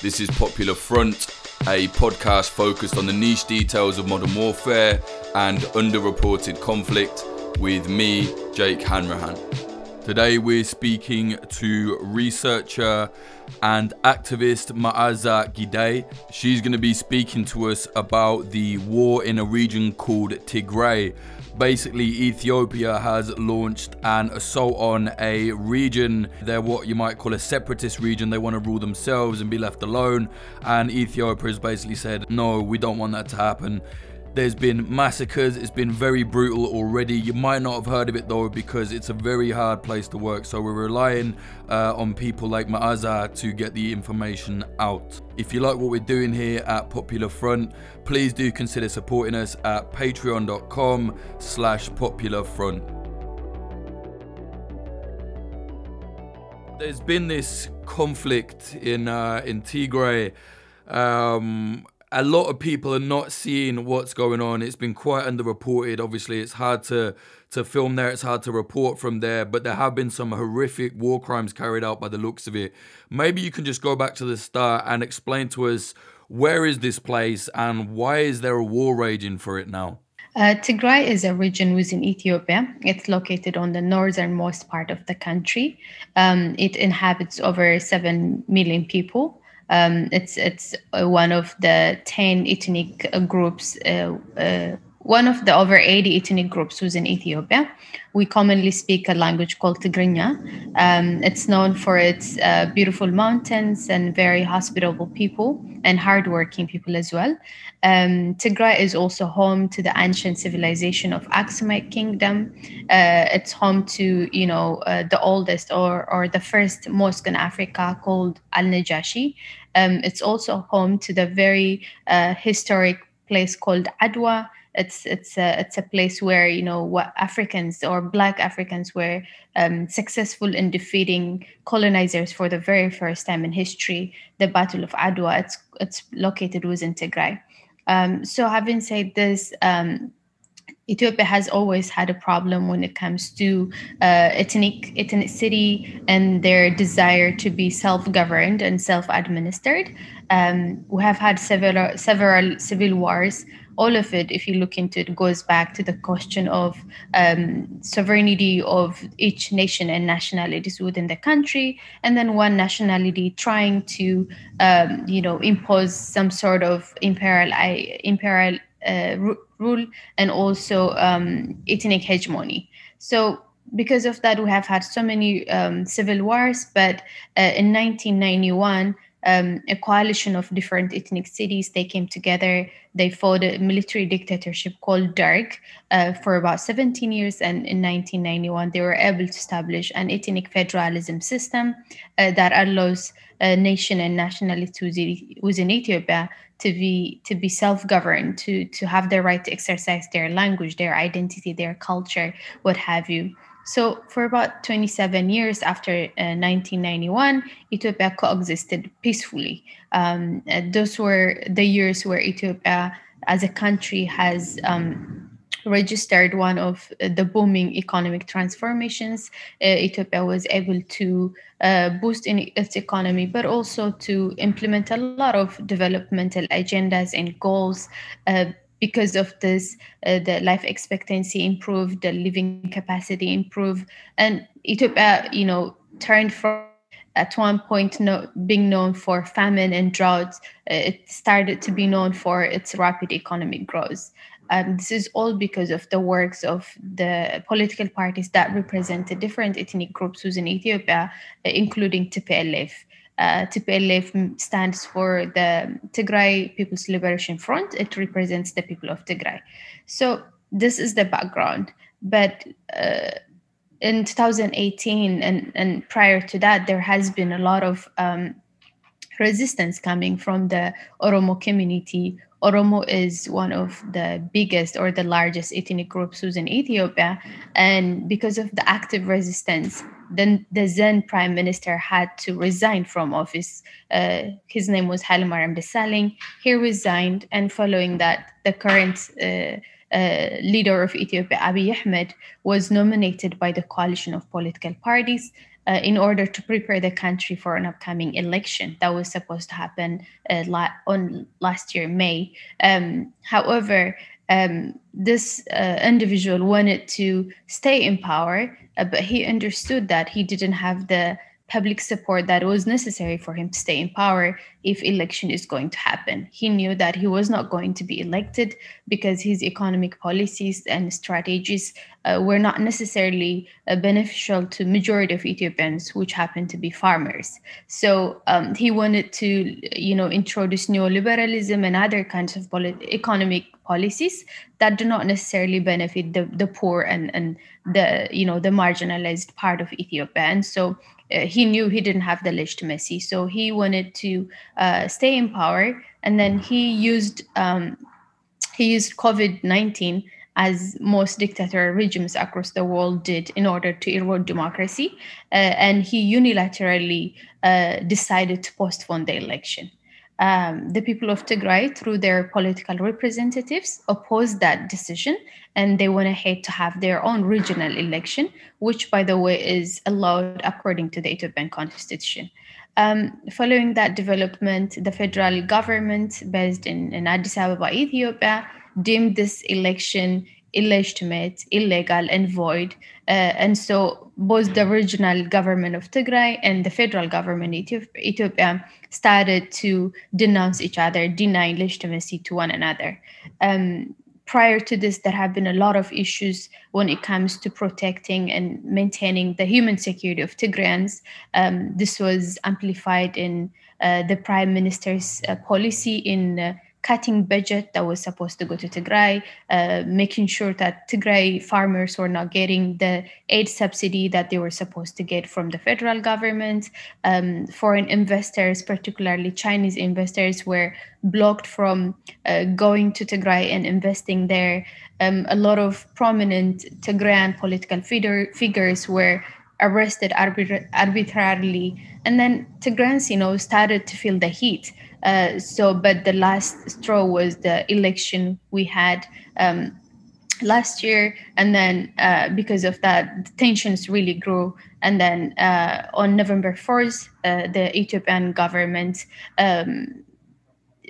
This is Popular Front, a podcast focused on the niche details of modern warfare and underreported conflict with me, Jake Hanrahan. Today we're speaking to researcher and activist Meaza Gidey. She's going to be speaking to us about the war in a region called Tigray. Basically, Ethiopia has launched an assault on a region. They're what you might call a separatist region. They want to rule themselves and be left alone. And Ethiopia has basically said, no, we don't want that to happen. There's been massacres, it's been very brutal already. You might not have heard of it though because it's a very hard place to work. So we're relying uh, on people like Meaza to get the information out. If you like what we're doing here at Popular Front, please do consider supporting us at patreon.com slash popular front. There's been this conflict in uh, in Tigray. Um, a lot of people are not seeing what's going on. It's been quite underreported. Obviously, it's hard to to film there. It's hard to report from there. But there have been some horrific war crimes carried out by the looks of it. Maybe you can just go back to the start and explain to us where is this place and why is there a war raging for it now? Uh, Tigray is a region within Ethiopia. It's located on the northernmost part of the country. Um, it inhabits over 7 million people. Um, it's it's uh, one of the ten ethnic uh, groups, uh, uh, one of the over eighty ethnic groups within Ethiopia. We commonly speak a language called Tigrinya. Um, it's known for its uh, beautiful mountains and very hospitable people and hardworking people as well. Um, Tigray is also home to the ancient civilization of Aksumite Kingdom. Uh, it's home to, you know, uh, the oldest or, or the first mosque in Africa called Al Najashi. Um, it's also home to the very uh, historic place called Adwa. It's it's a it's a place where you know what Africans or Black Africans were um, successful in defeating colonizers for the very first time in history. The Battle of Adwa. It's it's located within Tigray. Um, so having said this, um, Ethiopia has always had a problem when it comes to uh, ethnic ethnicity and their desire to be self-governed and self-administered. Um, we have had several several civil wars all of it, if you look into it, goes back to the question of um, sovereignty of each nation and nationalities within the country, and then one nationality trying to, um, you know, impose some sort of imperial imperial uh, rule and also um, ethnic hegemony. So because of that, we have had so many um, civil wars. But uh, in 1991 um, a coalition of different ethnic cities. They came together. They fought a military dictatorship called Derg uh, for about 17 years. And in 1991, they were able to establish an ethnic federalism system uh, that allows a nation and nationality within Ethiopia to be to be self-governed, to to have the right to exercise their language, their identity, their culture, what have you. So, for about 27 years after uh, 1991, Ethiopia coexisted peacefully. Um, those were the years where Ethiopia, as a country, has um, registered one of the booming economic transformations. Uh, Ethiopia was able to uh, boost in its economy, but also to implement a lot of developmental agendas and goals uh, because of this uh, the life expectancy improved the living capacity improved. And ethiopia you know turned from at one point no, being known for famine and droughts uh, it started to be known for its rapid economic growth. Um, this is all because of the works of the political parties that represented different ethnic groups within Ethiopia, uh, including TPLF uh, TPLF stands for the Tigray People's Liberation Front. It represents the people of Tigray. So this is the background. But uh, in 2018 and, and prior to that, there has been a lot of um, resistance coming from the Oromo community. Oromo is one of the biggest or the largest ethnic groups within Ethiopia. And because of the active resistance, then the then prime minister had to resign from office. Uh, his name was Hailemariam Desalegn. He resigned, and following that, the current uh, uh, leader of Ethiopia, Abiy Ahmed, was nominated by the coalition of political parties. Uh, in order to prepare the country for an upcoming election that was supposed to happen uh, la- on last year May. Um, however, um, this uh, individual wanted to stay in power, uh, but he understood that he didn't have the public support that was necessary for him to stay in power if election is going to happen. He knew that he was not going to be elected because his economic policies and strategies uh, were not necessarily uh, beneficial to majority of Ethiopians, which happen to be farmers. So um, he wanted to, you know, introduce neoliberalism and other kinds of polit- economic policies that do not necessarily benefit the, the poor and, and the, you know, the marginalized part of Ethiopia. And so uh, he knew he didn't have the legitimacy. So he wanted to uh, stay in power. And then he used um, he used COVID nineteen as most dictatorial regimes across the world did in order to erode democracy. Uh, and he unilaterally uh, decided to postpone the election um, the people of Tigray, through their political representatives, opposed that decision and they went ahead to have their own regional election, which, by the way, is allowed according to the Ethiopian constitution. Um, following that development, the federal government, based in, in Addis Ababa, Ethiopia, deemed this election illegitimate, illegal, and void. Uh, and so both the regional government of Tigray and the federal government Ethiopia started to denounce each other, deny legitimacy to one another. Um, prior to this, there have been a lot of issues when it comes to protecting and maintaining the human security of Tigrayans. Um, this was amplified in uh, the prime minister's uh, policy in uh, cutting budget that was supposed to go to Tigray, uh, making sure that Tigray farmers were not getting the aid subsidy that they were supposed to get from the federal government. Um, foreign investors, particularly Chinese investors, were blocked from uh, going to Tigray and investing there. Um, a lot of prominent Tigrayan political figure, figures were arrested arbitra- arbitrarily. And then Tigrayans, you know, started to feel the heat. Uh, so, but the last straw was the election we had um, last year, and then uh, because of that, the tensions really grew. And then uh, on November 4th, uh, the Ethiopian government um,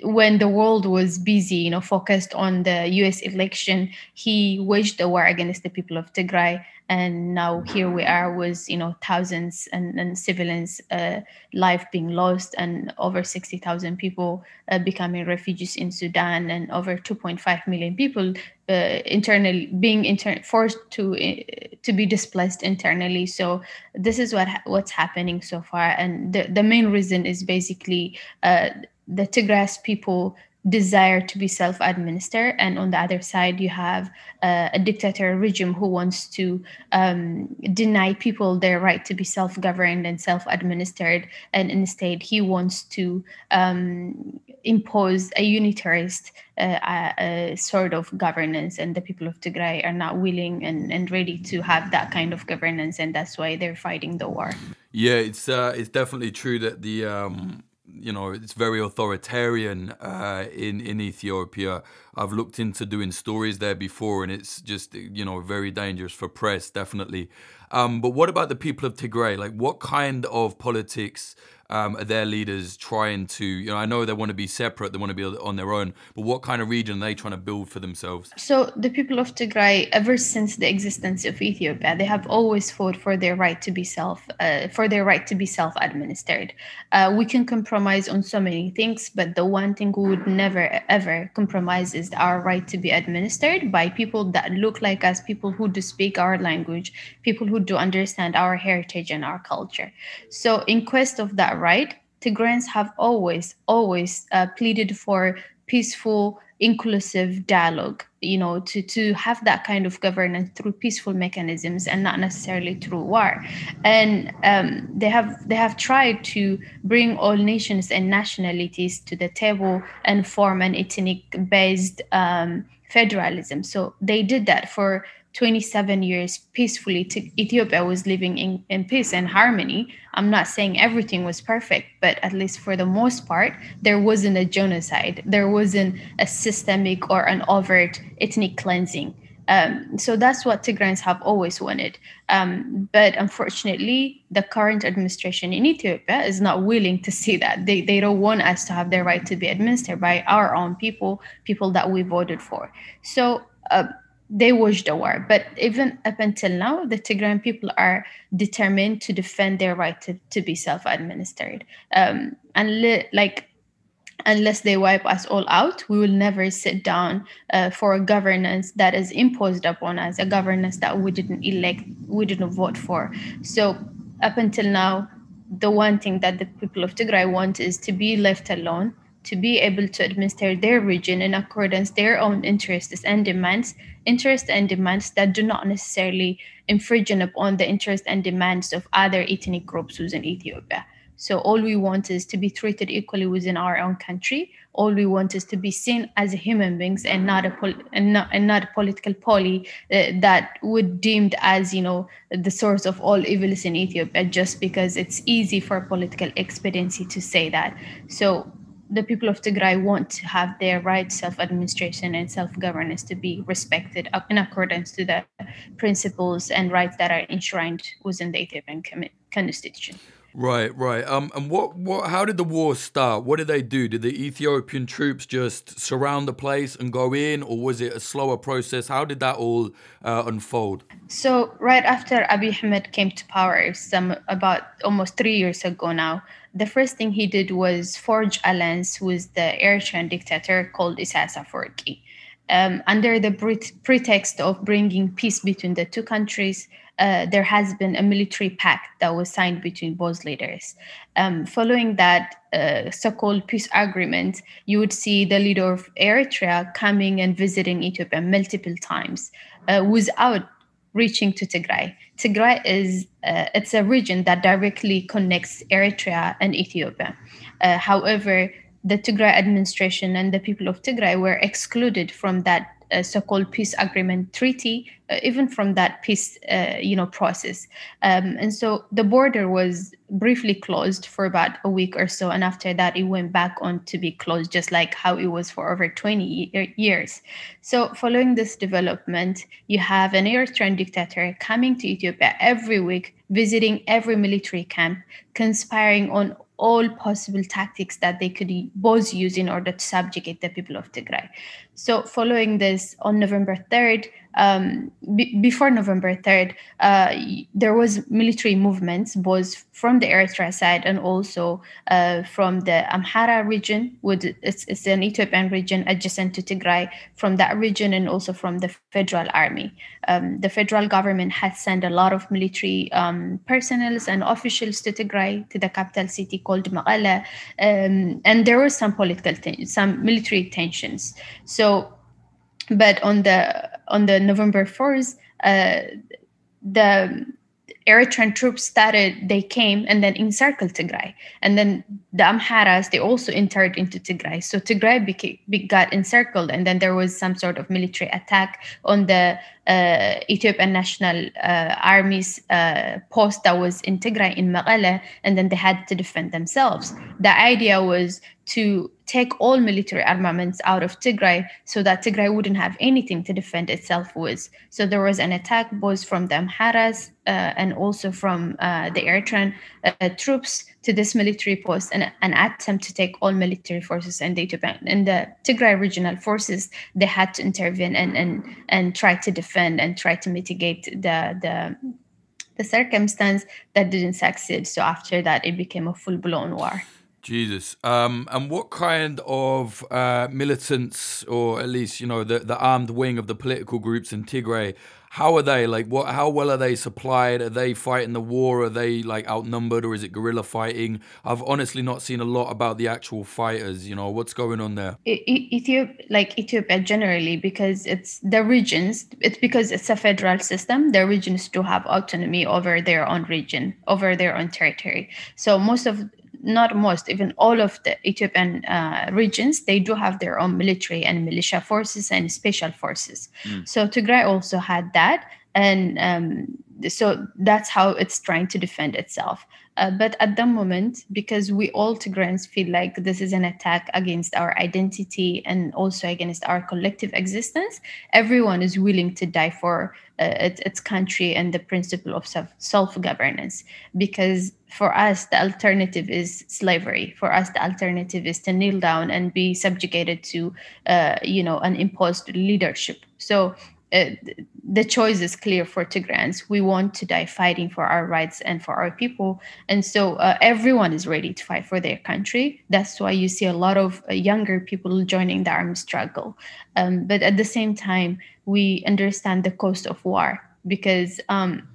when the world was busy, you know, focused on the U.S. election, he waged a war against the people of Tigray, and now here we are with you know thousands and, and civilians' uh, life being lost, and over sixty thousand people uh, becoming refugees in Sudan, and over two point five million people uh, internally being inter- forced to uh, to be displaced internally. So this is what ha- what's happening so far, and the the main reason is basically uh, the Tigray people desire to be self-administered and on the other side you have uh, a dictator regime who wants to um, deny people their right to be self-governed and self-administered and instead he wants to um, impose a unitarist uh, sort of governance and the people of tigray are not willing and, and ready to have that kind of governance and that's why they're fighting the war. Yeah it's uh, it's definitely true that the um you know it's very authoritarian uh, in in Ethiopia. I've looked into doing stories there before, and it's just you know very dangerous for press, definitely. Um, but what about the people of Tigray? Like, what kind of politics um, are their leaders trying to, you know, I know they want to be separate, they want to be on their own, but what kind of region are they trying to build for themselves? So the people of Tigray, ever since the existence of Ethiopia, they have always fought for their right to be self, uh, for their right to be self-administered. Uh, we can compromise on so many things, but the one thing we would never ever compromise is our right to be administered by people that look like us, people who do speak our language, people who do understand our heritage and our culture. So in quest of that right, Tigrayans have always, always uh, pleaded for peaceful, inclusive dialogue. You know, to to have that kind of governance through peaceful mechanisms and not necessarily through war. And um, they have they have tried to bring all nations and nationalities to the table and form an ethnic based um, federalism. So they did that for 27 years peacefully ethiopia was living in, in peace and harmony i'm not saying everything was perfect but at least for the most part there wasn't a genocide there wasn't a systemic or an overt ethnic cleansing Um, so that's what Tigrayans have always wanted. Um, but unfortunately, the current administration in Ethiopia is not willing to see that. They, they don't want us to have the right to be administered by our own people, people that we voted for. So uh, they waged a war. But even up until now, the Tigrayan people are determined to defend their right to, to be self administered. Um, and li- like unless they wipe us all out, we will never sit down uh, for a governance that is imposed upon us, a governance that we didn't elect, we didn't vote for. So, up until now, the one thing that the people of Tigray want is to be left alone, to be able to administer their region in accordance their own interests and demands, interests and demands that do not necessarily infringe upon the interests and demands of other ethnic groups within Ethiopia. So all we want is to be treated equally within our own country. All we want is to be seen as human beings and not a pol- and not, and not a political poly uh, that would deemed as you know the source of all evils in Ethiopia just because it's easy for political expediency to say that. So the people of Tigray want to have their right self-administration and self-governance to be respected in accordance to the principles and rights that are enshrined within the Ethiopian constitution. Right, right. Um, and what, what? How did the war start? What did they do? Did the Ethiopian troops just surround the place and go in, or was it a slower process? How did that all uh, unfold? So, right after Abiy Ahmed came to power, some about almost three years ago now, the first thing he did was forge alliance with the Eritrean dictator called Isaias Afwerki. Um, under the pretext of bringing peace between the two countries, uh, there has been a military pact that was signed between both leaders. Um, following that uh, so called peace agreement, you would see the leader of Eritrea coming and visiting Ethiopia multiple times uh, without reaching to Tigray. Tigray is uh, it's a region that directly connects Eritrea and Ethiopia. Uh, however, the Tigray administration and the people of Tigray were excluded from that uh, so-called peace agreement treaty, uh, even from that peace, uh, you know, process. Um, and so the border was briefly closed for about a week or so, and after that, it went back on to be closed, just like how it was for over 20 years. So, following this development, you have an Eritrean dictator coming to Ethiopia every week, visiting every military camp, conspiring on all possible tactics that they could both use in order to subjugate the people of Tigray. So, following this, on November 3rd, um, b- before November 3rd, uh, there was military movements both from the Eritrea side and also uh, from the Amhara region, which it's, it's, an Ethiopian region adjacent to Tigray, from that region and also from the federal army. Um, the federal government had sent a lot of military um, personnel and officials to Tigray, to the capital city called Mekelle, um, and there were some political, ten- some military tensions. So but on the on the November 4th, uh, the Eritrean troops started, they came and then encircled Tigray. And then the Amharas, they also entered into Tigray. So Tigray became, got encircled, and then there was some sort of military attack on the uh, Ethiopian National uh, Army's uh, post that was in Tigray in Mekelle, and then they had to defend themselves. The idea was to take all military armaments out of Tigray so that Tigray wouldn't have anything to defend itself with. So there was an attack both from the Amharas uh, and also from uh, the Eritrean uh, troops to this military post and an attempt to take all military forces and the Ethiopian and the Tigray regional forces. They had to intervene and and and try to defend and try to mitigate the the the circumstance that didn't succeed. So after that, it became a full blown war. Jesus. Um, and what kind of uh, militants, or at least you know the the armed wing of the political groups in Tigray, how are they? Like, what? How well are they supplied? Are they fighting the war? Are they like outnumbered, or is it guerrilla fighting? I've honestly not seen a lot about the actual fighters. You know, what's going on there? Ethiopia, like Ethiopia generally, because it's the regions. It's because it's a federal system. The regions do have autonomy over their own region, over their own territory. So most of not most, even all of the Ethiopian uh, regions, they do have their own military and militia forces and special forces. Mm. So Tigray also had that. And um, so that's how it's trying to defend itself. Uh, but at the moment, because we all Tigrayans feel like this is an attack against our identity and also against our collective existence, everyone is willing to die for uh, its, its, country and the principle of self governance. Because for us, the alternative is slavery. For us, the alternative is to kneel down and be subjugated to, uh, you know, an imposed leadership. So uh, the choice is clear for Tigrayans. We want to die fighting for our rights and for our people. And so uh, everyone is ready to fight for their country. That's why you see a lot of uh, younger people joining the armed struggle. Um, but at the same time, we understand the cost of war because um,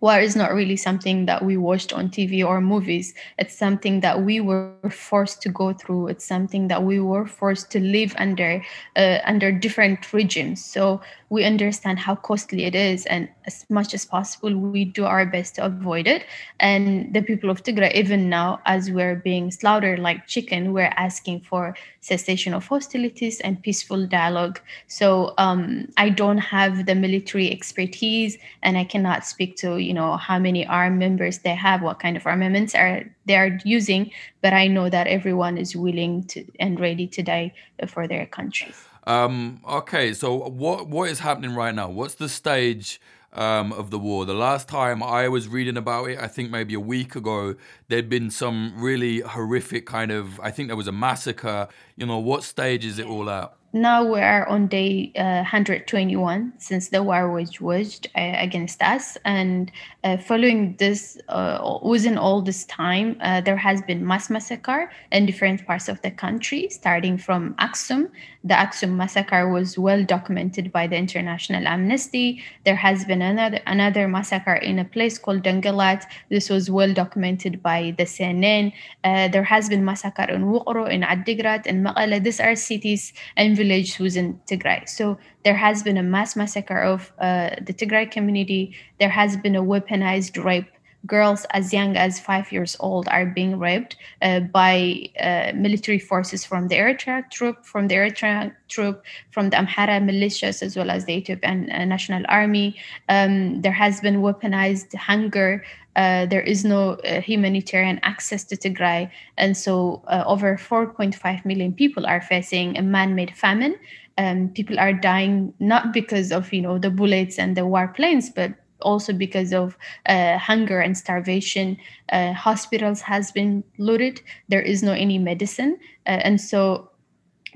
war is not really something that we watched on TV or movies. It's something that we were forced to go through. It's something that we were forced to live under uh, under different regimes. So we understand how costly it is and as much as possible we do our best to avoid it. And the people of tigray even now as we're being slaughtered like chicken we're asking for cessation of hostilities and peaceful dialogue. So um, i don't have the military expertise and i cannot speak to you know how many armed members they have what kind of armaments are they are using but i know that everyone is willing to and ready to die for their country um, okay, so what what is happening right now? What's the stage um, of the war? The last time I was reading about it, I think maybe a week ago, there'd been some really horrific kind of. I think there was a massacre. You know, what stage is it all at? Now we are on day uh, 121 since the war was waged uh, against us. And uh, following this uh, within all this time uh, there has been mass massacre in different parts of the country starting from Aksum. The Aksum massacre was well documented by the international amnesty. There has been another another massacre in a place called Dangalat this was well documented by the CNN uh, there has been massacre in Wuqro in Adigrat and Maqala these are cities and village who's in Tigray. So there has been a mass massacre of uh, the Tigray community. There has been a weaponized rape. Girls as young as five years old are being raped uh, by uh, military forces from the Eritrea troop, from the Eritrea troop, from the Amhara militias, as well as the Ethiopian uh, National Army. Um, there has been weaponized hunger uh, there is no uh, humanitarian access to Tigray. And so uh, over 4.5 million people are facing a man-made famine. Um, people are dying not because of you know the bullets and the warplanes, but also because of uh, hunger and starvation. Uh, hospitals has been looted. There is no any medicine, and so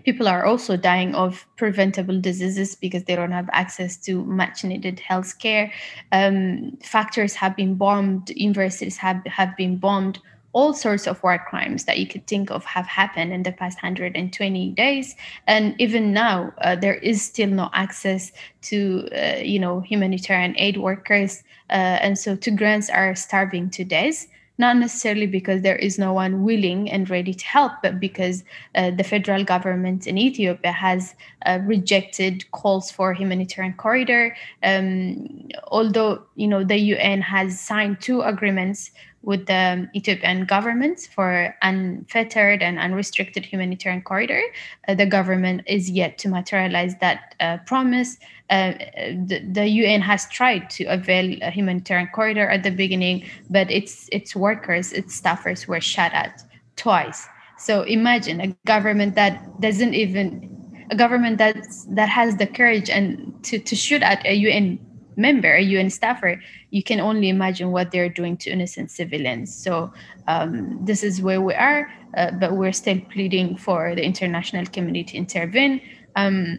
people are also dying of preventable diseases because they don't have access to much needed health care. Um, factories have been bombed, universities have, have been bombed. All sorts of war crimes that you could think of have happened in the past 120 days, and even now uh, there is still no access to, uh, you know, humanitarian aid workers, uh, and so Tigrayans are starving to death not necessarily because there is no one willing and ready to help, but because uh, the federal government in Ethiopia has uh, rejected calls for humanitarian corridor. Um, although you know the UN has signed two agreements with the Ethiopian government for unfettered and unrestricted humanitarian corridor. Uh, the government is yet to materialize that uh, promise. Uh, the, the, UN has tried to avail a humanitarian corridor at the beginning, but its its workers, its staffers were shot at twice. So imagine a government that doesn't even a government that that has the courage and to, to shoot at a UN member, UN staffer, you can only imagine what they're doing to innocent civilians. So um, this is where we are, uh, but we're still pleading for the international community to intervene. Um,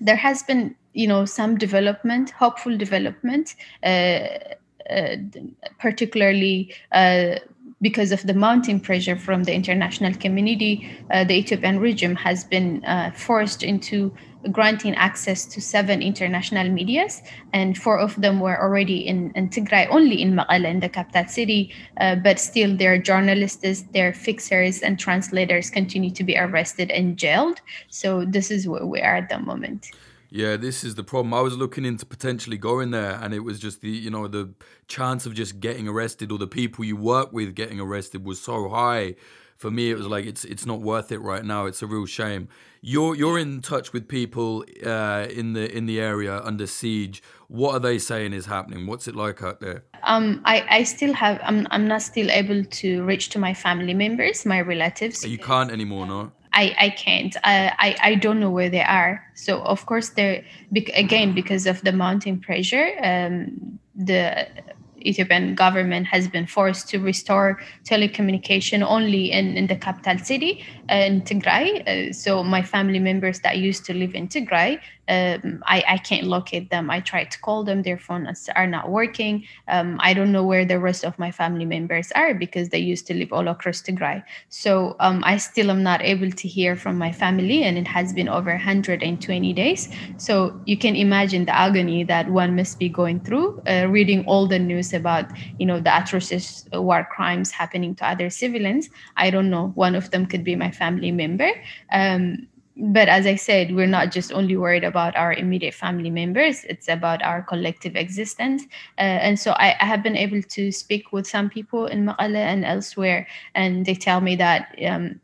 there has been, you know, some development, hopeful development, uh, uh, particularly uh, because of the mounting pressure from the international community, uh, the Ethiopian regime has been uh, forced into granting access to seven international medias, and four of them were already in, in Tigray, only in Mekelle, in the capital city. Uh, but still, their journalists, their fixers, and translators continue to be arrested and jailed. So this is where we are at the moment. Yeah, this is the problem. I was looking into potentially going there, and it was just the you know the chance of just getting arrested or the people you work with getting arrested was so high. For me, it was like it's it's not worth it right now. It's a real shame. You're you're in touch with people uh, in the in the area under siege. What are they saying is happening? What's it like out there? Um, I, I still have I'm I'm not still able to reach to my family members, my relatives. You can't anymore, no. I, I can't. I, I, I don't know where they are. So of course they're again because of the mounting pressure. Um, the Ethiopian government has been forced to restore telecommunication only in, in the capital city, uh, in Tigray. Uh, so my family members that used to live in Tigray um, I, I can't locate them. I tried to call them, their phones are not working. Um, I don't know where the rest of my family members are because they used to live all across Tigray. So um, I still am not able to hear from my family, and it has been over 120 days. So you can imagine the agony that one must be going through, uh, reading all the news about, you know, the atrocious war crimes happening to other civilians. I don't know. One of them could be my family member. Um, but as I said, we're not just only worried about our immediate family members, it's about our collective existence. Uh, and so I, I, have been able to speak with some people in Mekelle and elsewhere, and they tell me that um,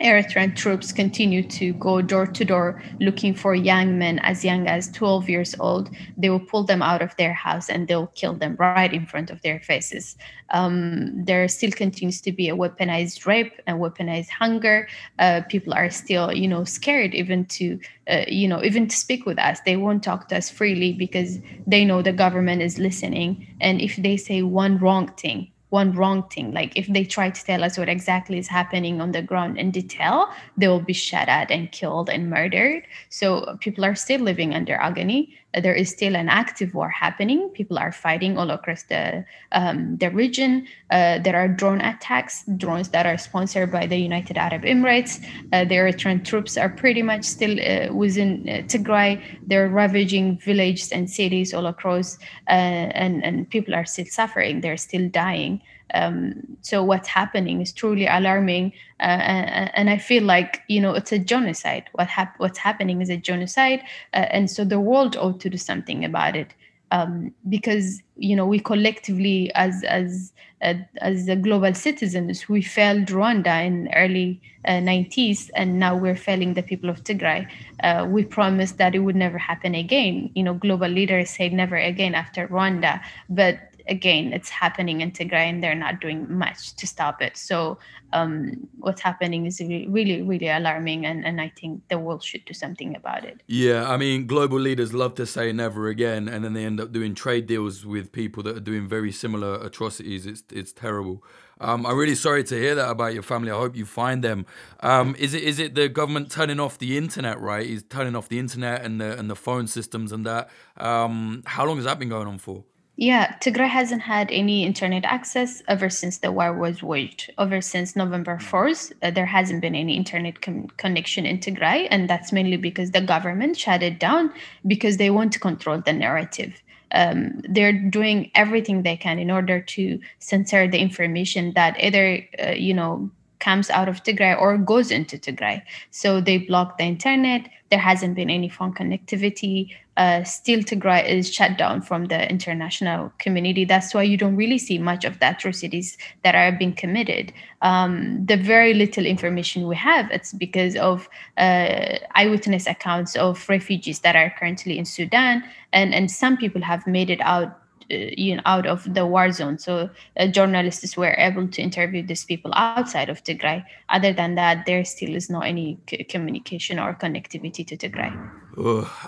Eritrean troops continue to go door to door looking for young men as young as 12 years old. They will pull them out of their house and they'll kill them right in front of their faces. Um, there still continues to be a weaponized rape and weaponized hunger. Uh, people are still, you know, scared even to, uh, you know, even to speak with us. They won't talk to us freely because they know the government is listening. And if they say one wrong thing, one wrong thing. Like if they try to tell us what exactly is happening on the ground in detail, they will be shot at and killed and murdered. So people are still living under agony. There is still an active war happening. People are fighting all across the um, the region. Uh, there are drone attacks, drones that are sponsored by the United Arab Emirates. Uh, the Eritrean troops are pretty much still uh, within uh, Tigray. They're ravaging villages and cities all across, uh, and and people are still suffering. They're still dying. Um, so what's happening is truly alarming, uh, and, and, I feel like you know it's a genocide. What hap- what's happening is a genocide, uh, and so the world ought to do something about it. Um, because you know we collectively as as uh, as global citizens we failed Rwanda in early uh, 90s and now we're failing the people of Tigray. Uh, we promised that it would never happen again. You know, global leaders said never again after Rwanda, but again, it's happening in Tigray and they're not doing much to stop it. So um, what's happening is really, really alarming, and, and I think the world should do something about it. Yeah, I mean, global leaders love to say never again, and then they end up doing trade deals with people that are doing very similar atrocities. It's it's terrible. Um, I'm really sorry to hear that about your family. I hope you find them. Um, is it is it the government turning off the internet? Right, is turning off the internet and the and the phone systems and that. Um, how long has that been going on for? Yeah, Tigray hasn't had any internet access ever since the war was waged. Ever since November 4th, uh, there hasn't been any internet com- connection in Tigray, and that's mainly because the government shut it down because they want to control the narrative. Um, they're doing everything they can in order to censor the information that either, uh, you know, comes out of Tigray or goes into Tigray. So they block the internet. There hasn't been any phone connectivity. Uh, still, Tigray is shut down from the international community. That's why you don't really see much of the atrocities that are being committed. Um, the very little information we have, it's because of uh, eyewitness accounts of refugees that are currently in Sudan, and and some people have made it out you know out of the war zone. So uh, journalists were able to interview these people outside of tigray. Other than that there still is not any c- communication or connectivity to tigray.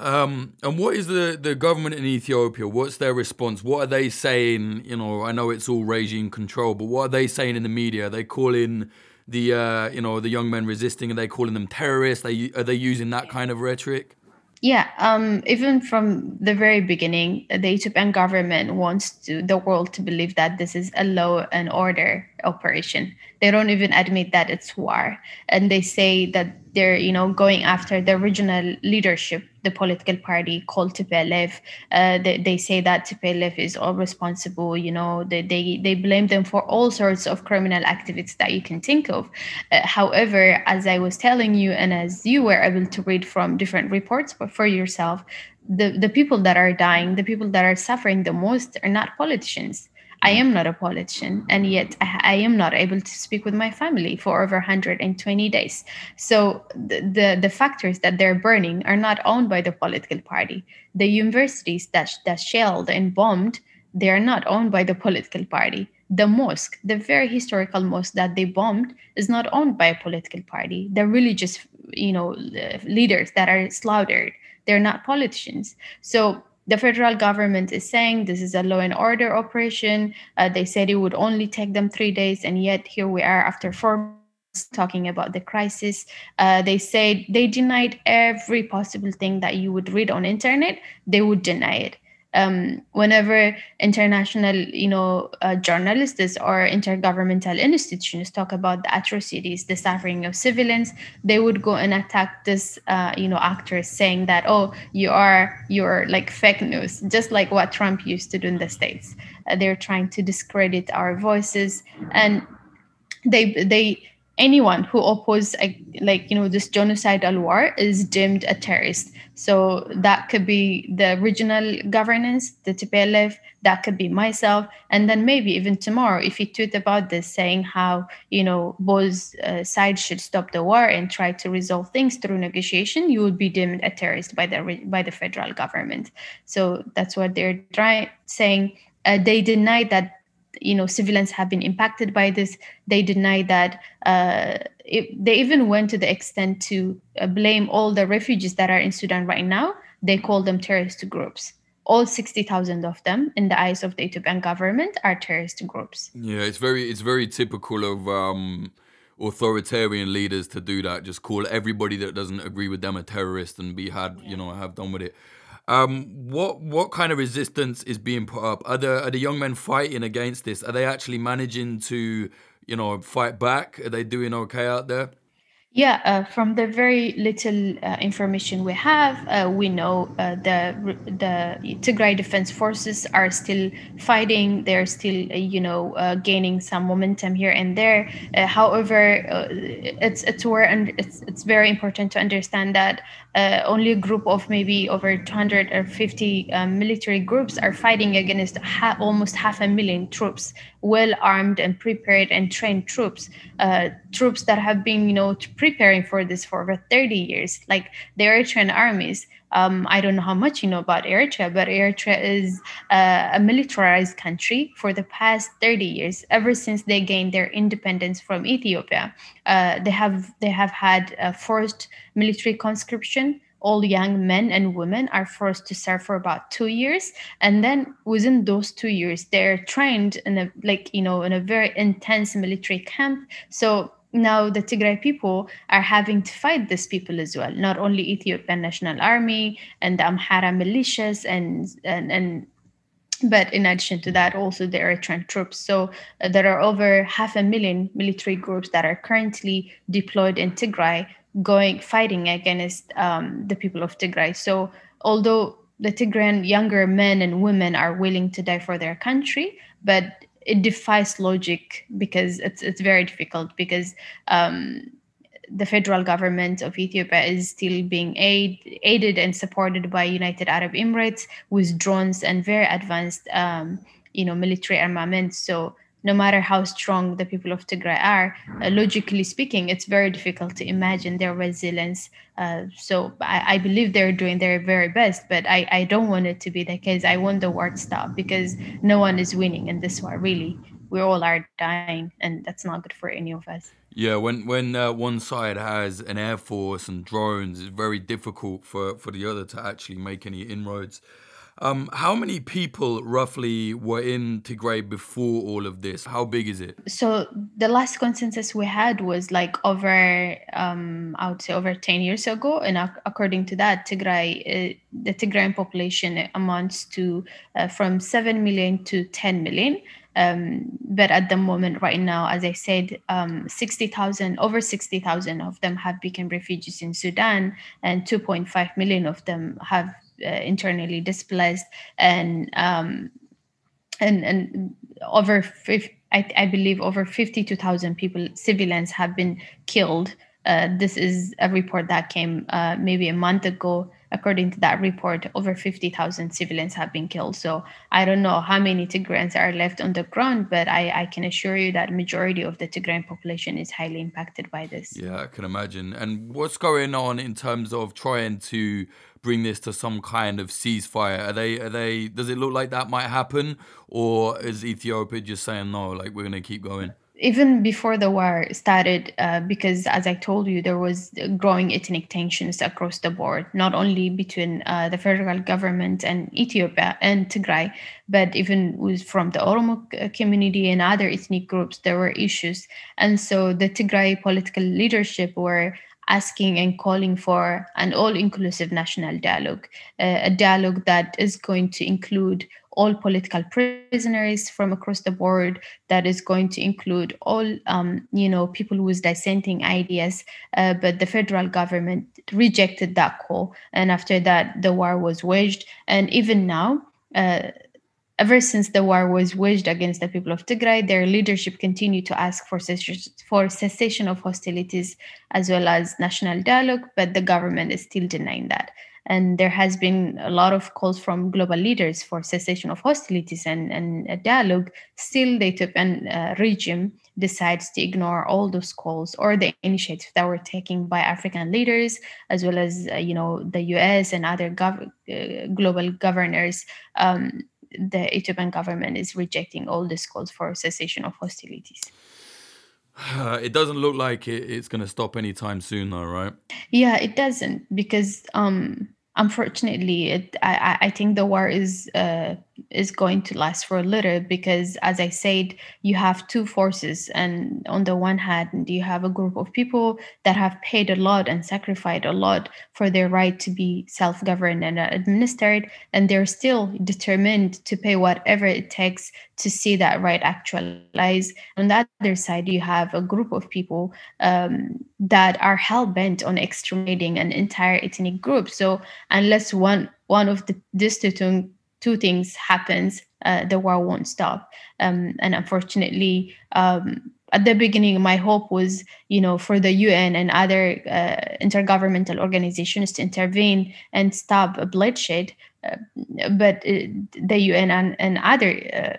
Um, and what is the, the government in ethiopia? What's their response? What are they saying? You know i know it's all regime control but what are they saying in the media? Are they calling the uh, you know the young men resisting? Are they calling them terrorists? Are they, are they using that kind of rhetoric yeah, um, even from the very beginning, the Ethiopian government wants to, the world to believe that this is a law and order operation. They don't even admit that it's war, and they say that they're you know going after the original leadership the political party called TPLF. Uh, they, they say that TPLF is all responsible. You know, they, they, they blame them for all sorts of criminal activities that you can think of. Uh, however, as I was telling you, and as you were able to read from different reports, but for yourself, the, the people that are dying, the people that are suffering the most are not politicians I am not a politician, and yet I, I, am not able to speak with my family for over 120 days. So the, the, the factors that they're burning are not owned by the political party. The universities that that shelled and bombed, they are not owned by the political party. The mosque, the very historical mosque that they bombed, is not owned by a political party. The religious, you know, leaders that are slaughtered, they're not politicians. So the federal government is saying this is a law and order operation. Uh, they said it would only take them three days, and yet here we are after four months talking about the crisis. Uh, they said they denied every possible thing that you would read on internet. They would deny it um, whenever international, you know, uh, journalists or intergovernmental institutions talk about the atrocities, the suffering of civilians, they would go and attack this, uh, you know, actors, saying that, oh, you are you're like fake news, just like what Trump used to do in the states. Uh, they're trying to discredit our voices, and they they anyone who opposes like you know this genocidal war is deemed a terrorist. So that could be the regional governance the TPLF that could be myself and then maybe even tomorrow if you tweet about this saying how you know both uh, sides should stop the war and try to resolve things through negotiation you would be deemed a terrorist by the by the federal government. So that's what they're trying saying. Uh, they deny that you know civilians have been impacted by this they deny that uh, it, they even went to the extent to uh, blame all the refugees that are in sudan right now they call them terrorist groups all 60,000 of them in the eyes of the Ethiopian government are terrorist groups. Yeah, it's very it's very typical of um, authoritarian leaders to do that. Just call everybody that doesn't agree with them a terrorist and be had, yeah. you know, have done with it. Um, what what kind of resistance is being put up? Are the are the young men fighting against this? Are they actually managing to you know fight back? Are they doing okay out there? Yeah, uh, from the very little uh, information we have, uh, we know uh, the the Tigray Defense Forces are still fighting. They're still, uh, you know, uh, gaining some momentum here and there. however, it's it's where and it's it's very important to understand that only a group of maybe over 250 um, military groups are fighting against ha- almost half a million troops, well armed and prepared and trained troops, troops that have been, you know. Preparing for this for over 30 years, like the Eritrean armies. Um, I don't know how much you know about Eritrea, but Eritrea is uh, a militarized country for the past 30 years. Ever since they gained their independence from Ethiopia, uh, they have they have had forced military conscription all young men and women are forced to serve for about two years. And then within those two years they're trained in a like you know in a very intense military camp. So now the Tigray people are having to fight these people as well, not only Ethiopian National Army and the Amhara militias and and, and but in addition to that, also the Eritrean troops. So uh, there are over half a million military groups that are currently deployed in Tigray, going fighting against um, the people of Tigray. So although the Tigrayan younger men and women are willing to die for their country, but it defies logic because it's it's very difficult because um, the federal government of Ethiopia is still being aid, aided and supported by United Arab Emirates with drones and very advanced, um, you know, military armament. So no matter how strong the people of Tigray are, uh, logically speaking, it's very difficult to imagine their resilience. Uh, so I, I, believe they're doing their very best, but I, I don't want it to be the case. I want the war to stop because no one is winning in this war, really. We all are dying, and that's not good for any of us. Yeah, when when uh, one side has an air force and drones, it's very difficult for, for the other to actually make any inroads. Um, how many people roughly were in Tigray before all of this? How big is it? So the last consensus we had was like over, um, I would say over 10 years ago. And according to that, Tigray, uh, the Tigrayan population amounts to uh, from 7 million to 10 million. Um, but at the moment, right now, as I said, um, 60,000, over 60,000 of them have become refugees in Sudan, and 2.5 million of them have uh, internally displaced, and um, and and over I, I believe over 52,000 people, civilians, have been killed. Uh, this is a report that came uh, maybe a month ago according to that report, over 50,000 civilians have been killed. So I don't know how many Tigrayans are left on the ground, but I, I can assure you that majority of the Tigrayan population is highly impacted by this. Yeah, I can imagine. And what's going on in terms of trying to bring this to some kind of ceasefire? Are they are they does it look like that might happen or is Ethiopia just saying no, like we're gonna keep going? Even before the war started, uh, because as I told you, there was growing ethnic tensions across the board, not only between uh, the federal government and Ethiopia and Tigray, but even with from the Oromo community and other ethnic groups, there were issues. And so the Tigray political leadership were asking and calling for an all-inclusive national dialogue, uh, a dialogue that is going to include all political prisoners from across the board that is going to include all um, you know people with dissenting ideas uh, but the federal government rejected that call. And after that the war was waged. And even now uh, ever since the war was waged against the people of Tigray, their leadership continued to ask for, for cessation of hostilities as well as national dialogue, but the government is still denying that. And there has been a lot of calls from global leaders for cessation of hostilities and, and dialogue. Still, the Ethiopian uh, regime decides to ignore all those calls or the initiatives that were taken by African leaders, as well as uh, you know the U.S. and other gov- uh, global governors. Um, the Ethiopian government is rejecting all these calls for cessation of hostilities. it doesn't look like it, it's going to stop anytime soon, though, right? Yeah, it doesn't because um, unfortunately, it, I, I think the war is uh, is going to last for a little because as i said you have two forces and on the one hand you have a group of people that have paid a lot and sacrificed a lot for their right to be self-governed and administered and they're still determined to pay whatever it takes to see that right actualized on the other side you have a group of people um, that are hell-bent on exterminating an entire ethnic group. So unless one one of the, these two things happens, uh, the war won't stop. Um, and unfortunately, um, at the beginning, my hope was, you know, for the UN and other uh, intergovernmental organizations to intervene and stop a bloodshed. Uh, but uh, the UN and, and other uh,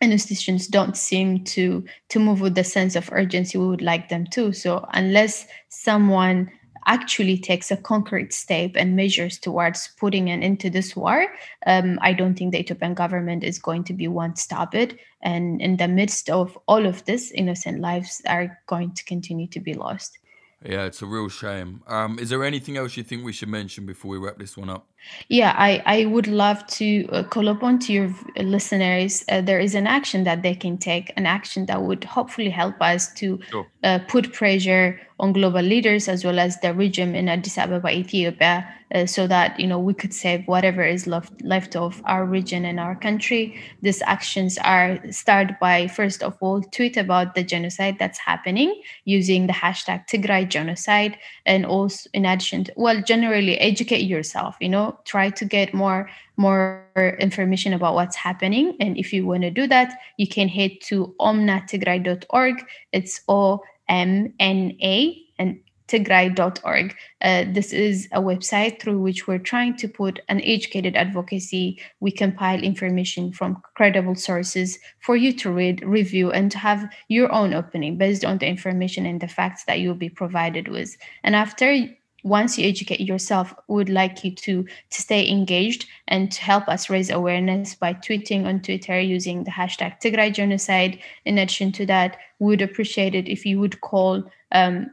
institutions don't seem to to move with the sense of urgency we would like them to. So unless someone actually takes a concrete step and measures towards putting an end to this war, um, I don't think the Ethiopian government is going to be one to stop it. And in the midst of all of this, innocent lives are going to continue to be lost. Yeah, it's a real shame. Um, is there anything else you think we should mention before we wrap this one up? Yeah, I, I would love to uh, call upon to your listeners. Uh, there is an action that they can take, an action that would hopefully help us to sure. uh, put pressure on global leaders as well as the regime in Addis Ababa, Ethiopia, uh, so that you know we could save whatever is left left of our region and our country. These actions are started by first of all tweet about the genocide that's happening using the hashtag Tigray genocide, and also in addition, to, well, generally educate yourself. You know, try to get more more information about what's happening. And if you want to do that, you can head to omnatigray.org. It's O M-N-A and tigray.org. Uh, this is a website through which we're trying to put an educated advocacy. We compile information from credible sources for you to read, review, and to have your own opinion based on the information and the facts that you'll be provided with. And after once you educate yourself, would like you to, to stay engaged and to help us raise awareness by tweeting on Twitter using the hashtag Tigray Genocide. In addition to that, would appreciate it if you would call um,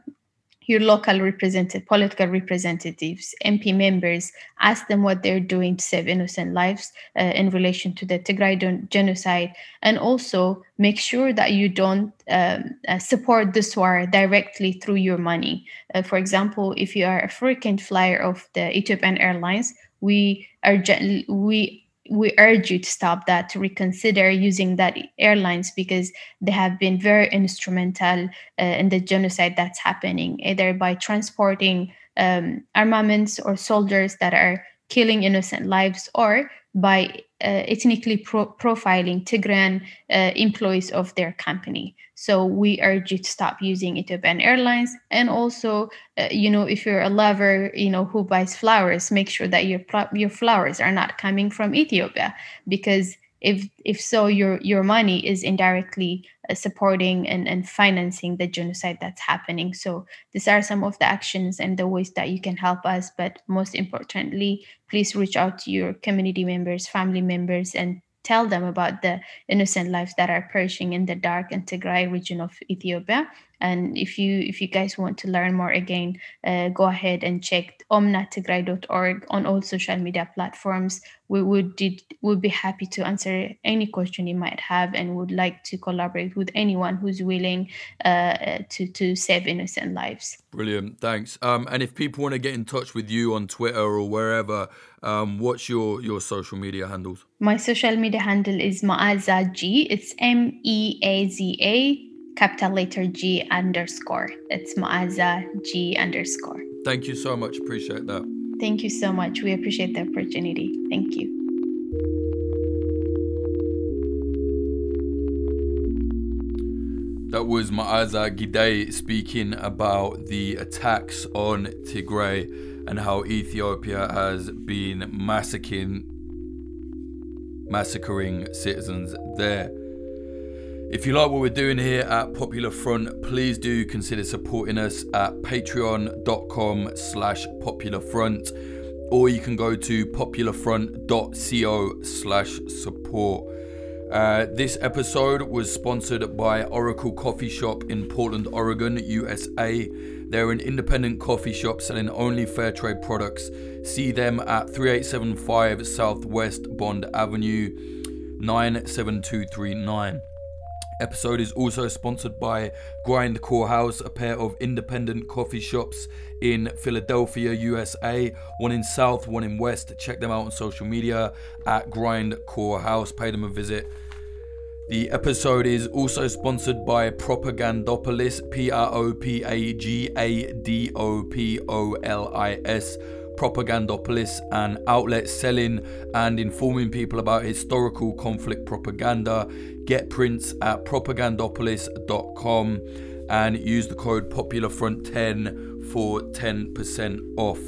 your local representative, political representatives, MP members, ask them what they're doing to save innocent lives uh, in relation to the Tigray genocide, and also make sure that you don't um, uh, support this war directly through your money. Uh, for example, if you are a frequent flyer of the Ethiopian Airlines, we are we we urge you to stop that, to reconsider using that airlines because they have been very instrumental uh, in the genocide that's happening, either by transporting um, armaments or soldiers that are killing innocent lives or by uh, ethnically pro- profiling Tigrayan uh, employees of their company. So we urge you to stop using Ethiopian Airlines. And also, uh, you know, if you're a lover, you know, who buys flowers, make sure that your your flowers are not coming from Ethiopia because if if so your your money is indirectly uh, supporting and, and financing the genocide that's happening so these are some of the actions and the ways that you can help us but most importantly please reach out to your community members family members and tell them about the innocent lives that are perishing in the dark and Tigray region of Ethiopia. And if you if you guys want to learn more again, uh, go ahead and check omnatigray.org on all social media platforms. We would did, would be happy to answer any question you might have and would like to collaborate with anyone who's willing uh, to to save innocent lives. Brilliant, thanks. Um, and if people want to get in touch with you on Twitter or wherever, um, what's your your social media handles? My social media handle is Meaza G. It's M E A Z A capital letter G underscore. It's Meaza G underscore. Thank you so much. Appreciate that. Thank you so much. We appreciate the opportunity. Thank you. That was Meaza Gidey speaking about the attacks on Tigray and how Ethiopia has been massacring massacring citizens there. If you like what we're doing here at Popular Front, please do consider supporting us at patreon.com slash popularfront or you can go to popularfront.co slash support. Uh, this episode was sponsored by Oracle Coffee Shop in Portland, Oregon, USA. They're an independent coffee shop selling only fair trade products. See them at 3875 Southwest Bond Avenue, 97239. Episode is also sponsored by Grindcore House, a pair of independent coffee shops in Philadelphia, USA. One in South, one in West. Check them out on social media at Grindcore House. Pay them a visit. The episode is also sponsored by Propagandopolis, P R O P A G A D O P O L I S. Propagandopolis, an outlet selling and informing people about historical conflict propaganda. Get prints at propagandopolis.com and use the code POPULARFRONT10 for 10% off.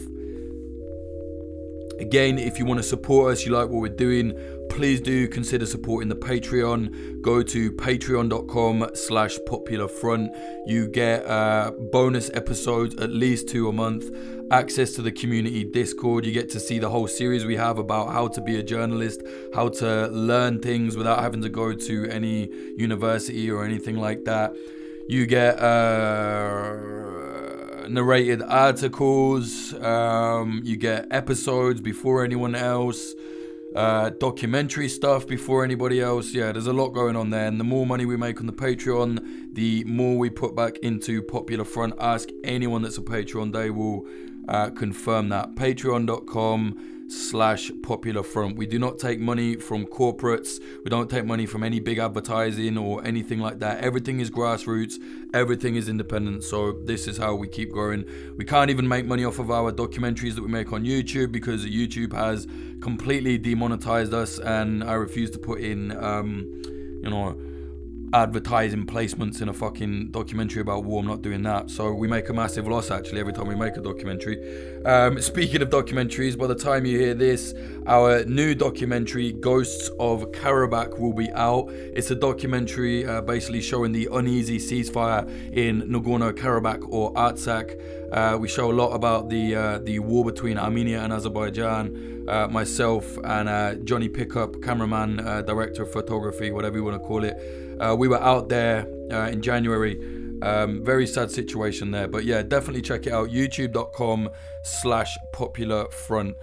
Again, if you want to support us, you like what we're doing, please do consider supporting the Patreon. Go to patreon.com slash popular front. You get uh, bonus episodes, at least two a month, access to the community Discord. You get to see the whole series we have about how to be a journalist, how to learn things without having to go to any university or anything like that. You get... Uh, narrated articles. Um, you get episodes before anyone else. Uh, documentary stuff before anybody else. Yeah, there's a lot going on there. And the more money we make on the Patreon, the more we put back into Popular Front. Ask anyone that's a Patreon, they will uh, confirm that. Patreon.com slash popular front. We do not take money from corporates. We don't take money from any big advertising or anything like that. Everything is grassroots. Everything is independent. So this is how we keep growing. We can't even make money off of our documentaries that we make on youtube because youtube has completely demonetized us and i refuse to put in um, you know advertising placements in a fucking documentary about war. I'm not doing that. So we make a massive loss actually every time we make a documentary. Um, speaking of documentaries, by the time you hear this, our new documentary, Ghosts of Karabakh, will be out. It's a documentary uh, basically showing the uneasy ceasefire in Nagorno Karabakh or Artsakh. Uh, we show a lot about the uh, the war between Armenia and Azerbaijan. Uh, myself and uh, Johnny Pickup, cameraman, uh, director of photography, whatever you want to call it. Uh, we were out there uh, in January. Um, very sad situation there, but yeah, definitely check it out. YouTube.com slash popular front.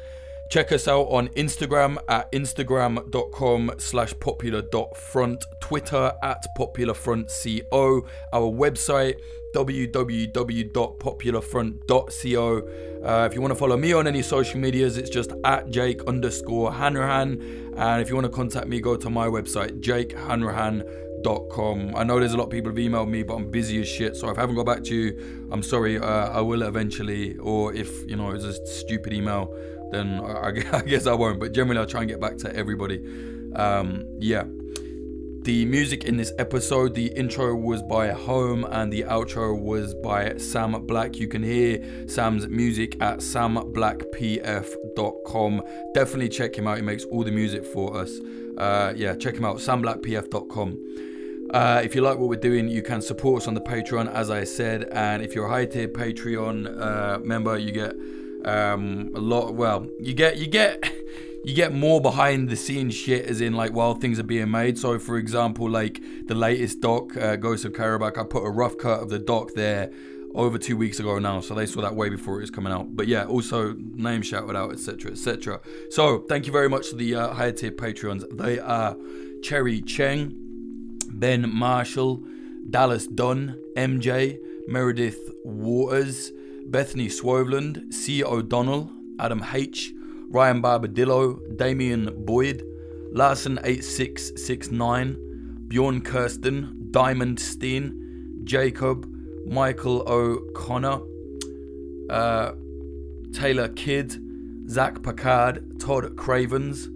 Check us out on Instagram at instagram.com slash popular.front, Twitter at popularfrontco, our website www.popularfront.co. Uh, if you want to follow me on any social medias, it's just at Jake underscore Hanrahan. And if you want to contact me, go to my website, jakehanrahan.com. I know there's a lot of people have emailed me, but I'm busy as shit. So if I haven't got back to you, I'm sorry. Uh, I will eventually. Or if, you know, it's a stupid email, then I, I guess I won't. But generally, I'll try and get back to everybody. Um, yeah. The music in this episode, the intro was by Home and the outro was by Sam Black. You can hear Sam's music at samblackpf.com. Definitely check him out. He makes all the music for us. Uh, yeah, check him out, samblackpf.com. Uh, if you like what we're doing, you can support us on the Patreon, as I said. And if you're a high tier Patreon uh, member, you get um, a lot. Well, you get you get you get more behind the scenes shit as in like while things are being made so for example like the latest doc uh, ghost of karabakh i put a rough cut of the doc there over two weeks ago now so they saw that way before it was coming out but yeah also name shouted out etc etc so thank you very much to the uh, higher tier patreons they are cherry cheng ben marshall dallas dunn mj meredith waters bethany swoveland c. O'donnell adam h Ryan Barbadillo, Damian Boyd, Larson8669, Bjorn Kirsten, Diamond Steen, Jacob, Michael O'Connor, uh, Taylor Kidd, Zach Packard, Todd Cravens,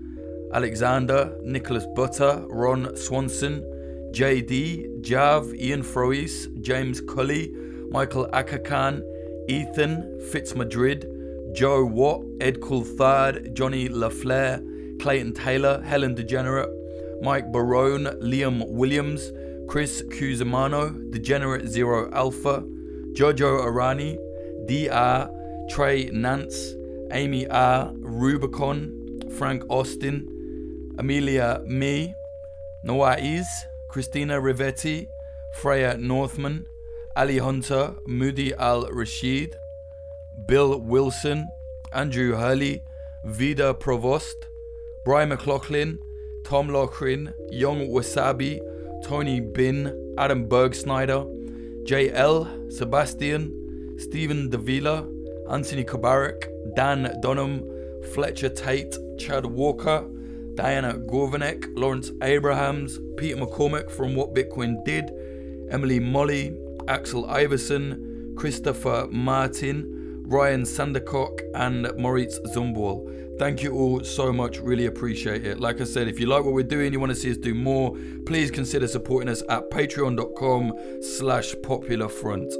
Alexander, Nicholas Butter, Ron Swanson, JD, Jav, Ian Frois, James Cully, Michael Akakan, Ethan Fitzmadrid, Joe Watt, Ed Coulthard, Johnny LaFleur, Clayton Taylor, Helen Degenerate, Mike Barone, Liam Williams, Chris Cusimano, Degenerate Zero Alpha, Jojo Arani, DR, Trey Nance, Amy R, Rubicon, Frank Austin, Amelia Me, Noais, Christina Rivetti, Freya Northman, Ali Hunter, Moody Al Rashid, Bill Wilson, Andrew Hurley, Vida Provost, Brian McLaughlin, Tom Lochrin, Young Wasabi, Tony Bin, Adam Bergsnyder, JL, Sebastian, Stephen Davila, Anthony Kabarak, Dan Dunham, Fletcher Tate, Chad Walker, Diana Gorvanek, Lawrence Abrahams, Peter McCormick from What Bitcoin Did, Emily Molly, Axel Iverson, Christopher Martin, Ryan Sandercock, and Moritz Zumbwal. Thank you all so much, really appreciate it. Like I said, if you like what we're doing, you want to see us do more, please consider supporting us at patreon.com slash popular front.